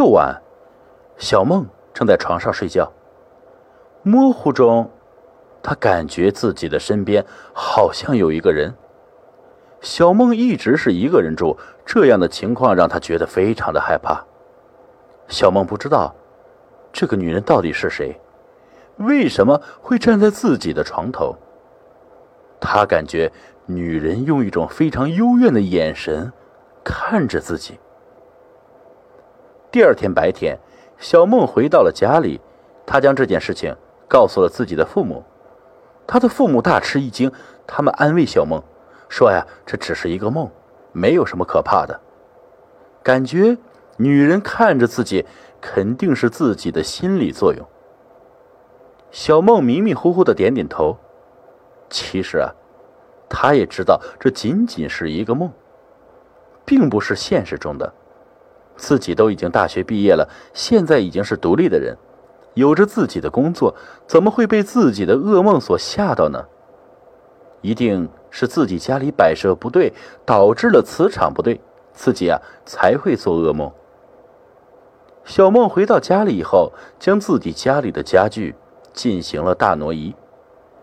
这晚，小梦正在床上睡觉，模糊中，她感觉自己的身边好像有一个人。小梦一直是一个人住，这样的情况让她觉得非常的害怕。小梦不知道这个女人到底是谁，为什么会站在自己的床头。她感觉女人用一种非常幽怨的眼神看着自己。第二天白天，小梦回到了家里，她将这件事情告诉了自己的父母。她的父母大吃一惊，他们安慰小梦说：“呀，这只是一个梦，没有什么可怕的。”感觉女人看着自己，肯定是自己的心理作用。小梦迷迷糊糊的点点头。其实啊，她也知道这仅仅是一个梦，并不是现实中的。自己都已经大学毕业了，现在已经是独立的人，有着自己的工作，怎么会被自己的噩梦所吓到呢？一定是自己家里摆设不对，导致了磁场不对，自己啊才会做噩梦。小梦回到家里以后，将自己家里的家具进行了大挪移。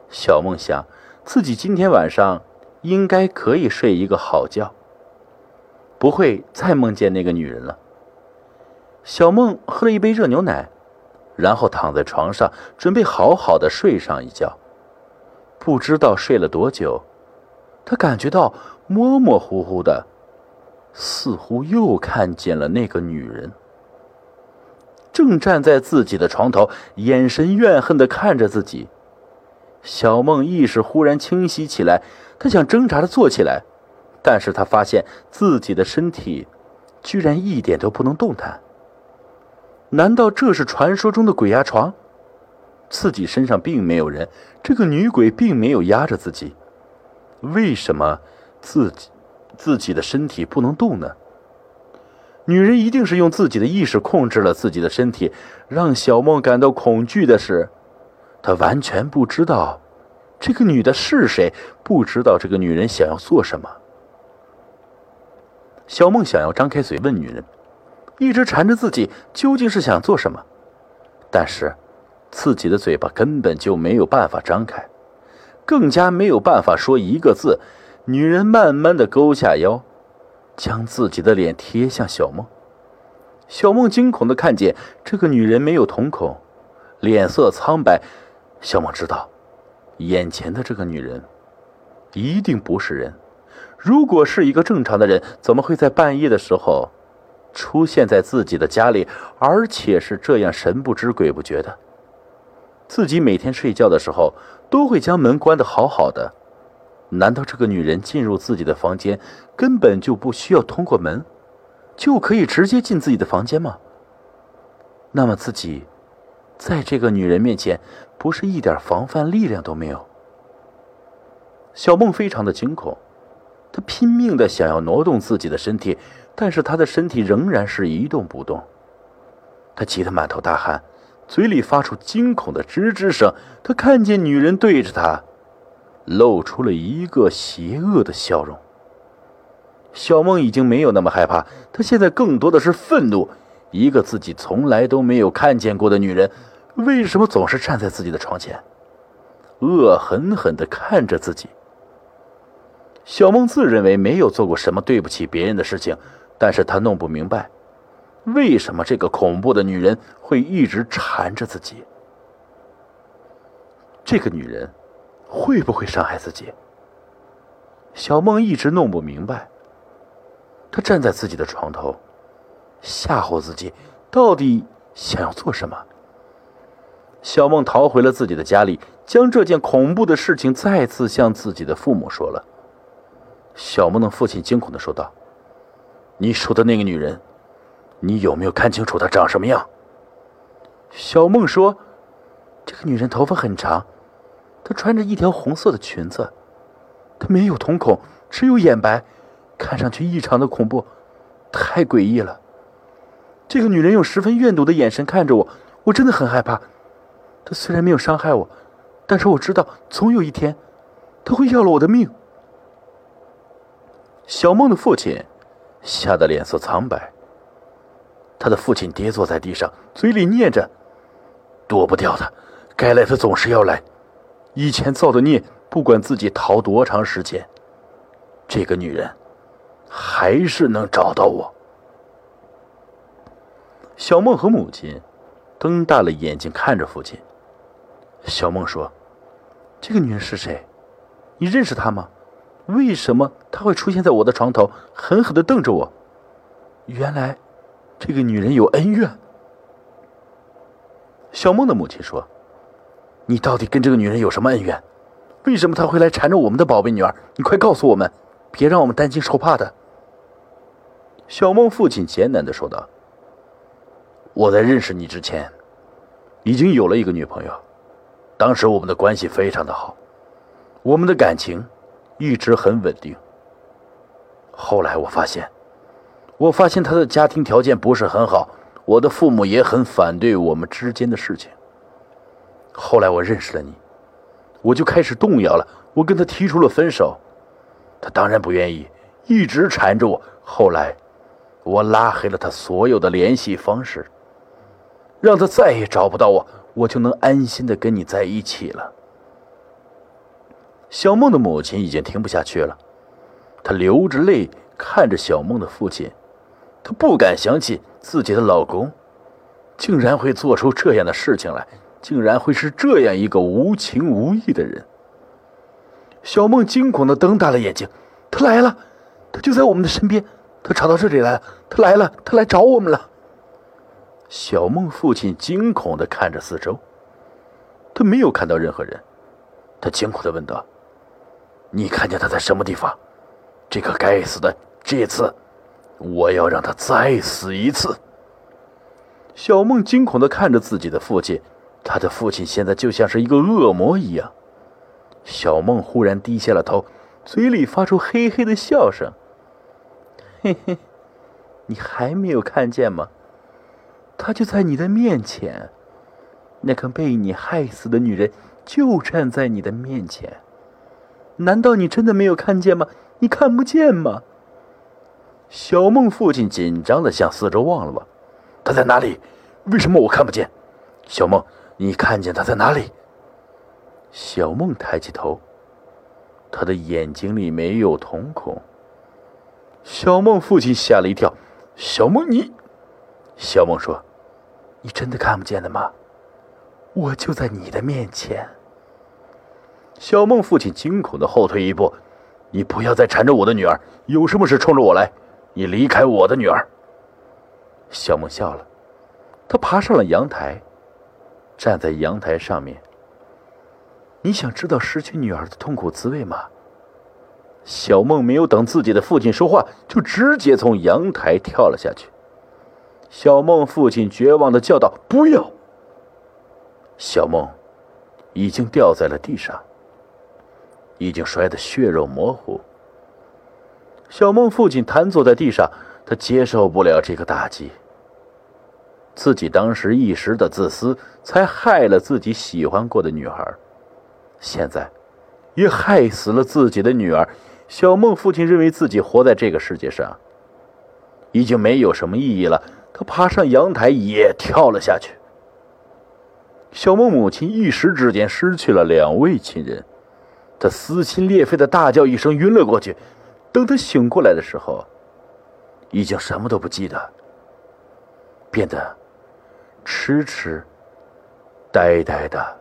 小梦想，自己今天晚上应该可以睡一个好觉，不会再梦见那个女人了。小梦喝了一杯热牛奶，然后躺在床上，准备好好的睡上一觉。不知道睡了多久，他感觉到模模糊糊的，似乎又看见了那个女人，正站在自己的床头，眼神怨恨的看着自己。小梦意识忽然清晰起来，她想挣扎着坐起来，但是她发现自己的身体居然一点都不能动弹。难道这是传说中的鬼压床？自己身上并没有人，这个女鬼并没有压着自己，为什么自己自己的身体不能动呢？女人一定是用自己的意识控制了自己的身体。让小梦感到恐惧的是，她完全不知道这个女的是谁，不知道这个女人想要做什么。小梦想要张开嘴问女人。一直缠着自己，究竟是想做什么？但是，自己的嘴巴根本就没有办法张开，更加没有办法说一个字。女人慢慢的勾下腰，将自己的脸贴向小梦。小梦惊恐的看见这个女人没有瞳孔，脸色苍白。小梦知道，眼前的这个女人一定不是人。如果是一个正常的人，怎么会在半夜的时候？出现在自己的家里，而且是这样神不知鬼不觉的。自己每天睡觉的时候都会将门关得好好的，难道这个女人进入自己的房间根本就不需要通过门，就可以直接进自己的房间吗？那么自己在这个女人面前不是一点防范力量都没有？小梦非常的惊恐，她拼命的想要挪动自己的身体。但是他的身体仍然是一动不动，他急得满头大汗，嘴里发出惊恐的吱吱声。他看见女人对着他，露出了一个邪恶的笑容。小梦已经没有那么害怕，她现在更多的是愤怒。一个自己从来都没有看见过的女人，为什么总是站在自己的床前，恶狠狠地看着自己？小梦自认为没有做过什么对不起别人的事情。但是他弄不明白，为什么这个恐怖的女人会一直缠着自己？这个女人会不会伤害自己？小梦一直弄不明白。她站在自己的床头，吓唬自己，到底想要做什么？小梦逃回了自己的家里，将这件恐怖的事情再次向自己的父母说了。小梦的父亲惊恐的说道。你说的那个女人，你有没有看清楚她长什么样？小梦说：“这个女人头发很长，她穿着一条红色的裙子，她没有瞳孔，只有眼白，看上去异常的恐怖，太诡异了。这个女人用十分怨毒的眼神看着我，我真的很害怕。她虽然没有伤害我，但是我知道总有一天，她会要了我的命。”小梦的父亲。吓得脸色苍白。他的父亲跌坐在地上，嘴里念着：“躲不掉的，该来的总是要来。以前造的孽，不管自己逃多长时间，这个女人还是能找到我。”小梦和母亲瞪大了眼睛看着父亲。小梦说：“这个女人是谁？你认识她吗？为什么她会出现在我的床头，狠狠的瞪着我？原来……”这个女人有恩怨。小梦的母亲说：“你到底跟这个女人有什么恩怨？为什么她会来缠着我们的宝贝女儿？你快告诉我们，别让我们担惊受怕的。”小梦父亲艰难的说道：“我在认识你之前，已经有了一个女朋友，当时我们的关系非常的好，我们的感情一直很稳定。后来我发现。”我发现他的家庭条件不是很好，我的父母也很反对我们之间的事情。后来我认识了你，我就开始动摇了。我跟他提出了分手，他当然不愿意，一直缠着我。后来，我拉黑了他所有的联系方式，让他再也找不到我，我就能安心的跟你在一起了。小梦的母亲已经听不下去了，她流着泪看着小梦的父亲。她不敢相信自己的老公，竟然会做出这样的事情来，竟然会是这样一个无情无义的人。小梦惊恐的瞪大了眼睛，他来了，他就在我们的身边，他跑到这里来了，他来了，他来找我们了。小梦父亲惊恐的看着四周，他没有看到任何人，他惊恐的问道：“你看见他在什么地方？这个该死的，这次。”我要让他再死一次。小梦惊恐的看着自己的父亲，他的父亲现在就像是一个恶魔一样。小梦忽然低下了头，嘴里发出嘿嘿的笑声：“嘿嘿，你还没有看见吗？他就在你的面前，那个被你害死的女人就站在你的面前。难道你真的没有看见吗？你看不见吗？”小梦父亲紧张的向四周望了望，他在哪里？为什么我看不见？小梦，你看见他在哪里？小梦抬起头，他的眼睛里没有瞳孔。小梦父亲吓了一跳。小梦，你……小梦说：“你真的看不见的吗？我就在你的面前。”小梦父亲惊恐的后退一步：“你不要再缠着我的女儿，有什么事冲着我来。”你离开我的女儿。小梦笑了，她爬上了阳台，站在阳台上面。你想知道失去女儿的痛苦滋味吗？小梦没有等自己的父亲说话，就直接从阳台跳了下去。小梦父亲绝望的叫道：“不要！”小梦已经掉在了地上，已经摔得血肉模糊。小梦父亲瘫坐在地上，他接受不了这个打击。自己当时一时的自私，才害了自己喜欢过的女孩，现在也害死了自己的女儿。小梦父亲认为自己活在这个世界上已经没有什么意义了，他爬上阳台也跳了下去。小梦母亲一时之间失去了两位亲人，他撕心裂肺的大叫一声，晕了过去。等他醒过来的时候，已经什么都不记得，变得痴痴、呆呆的。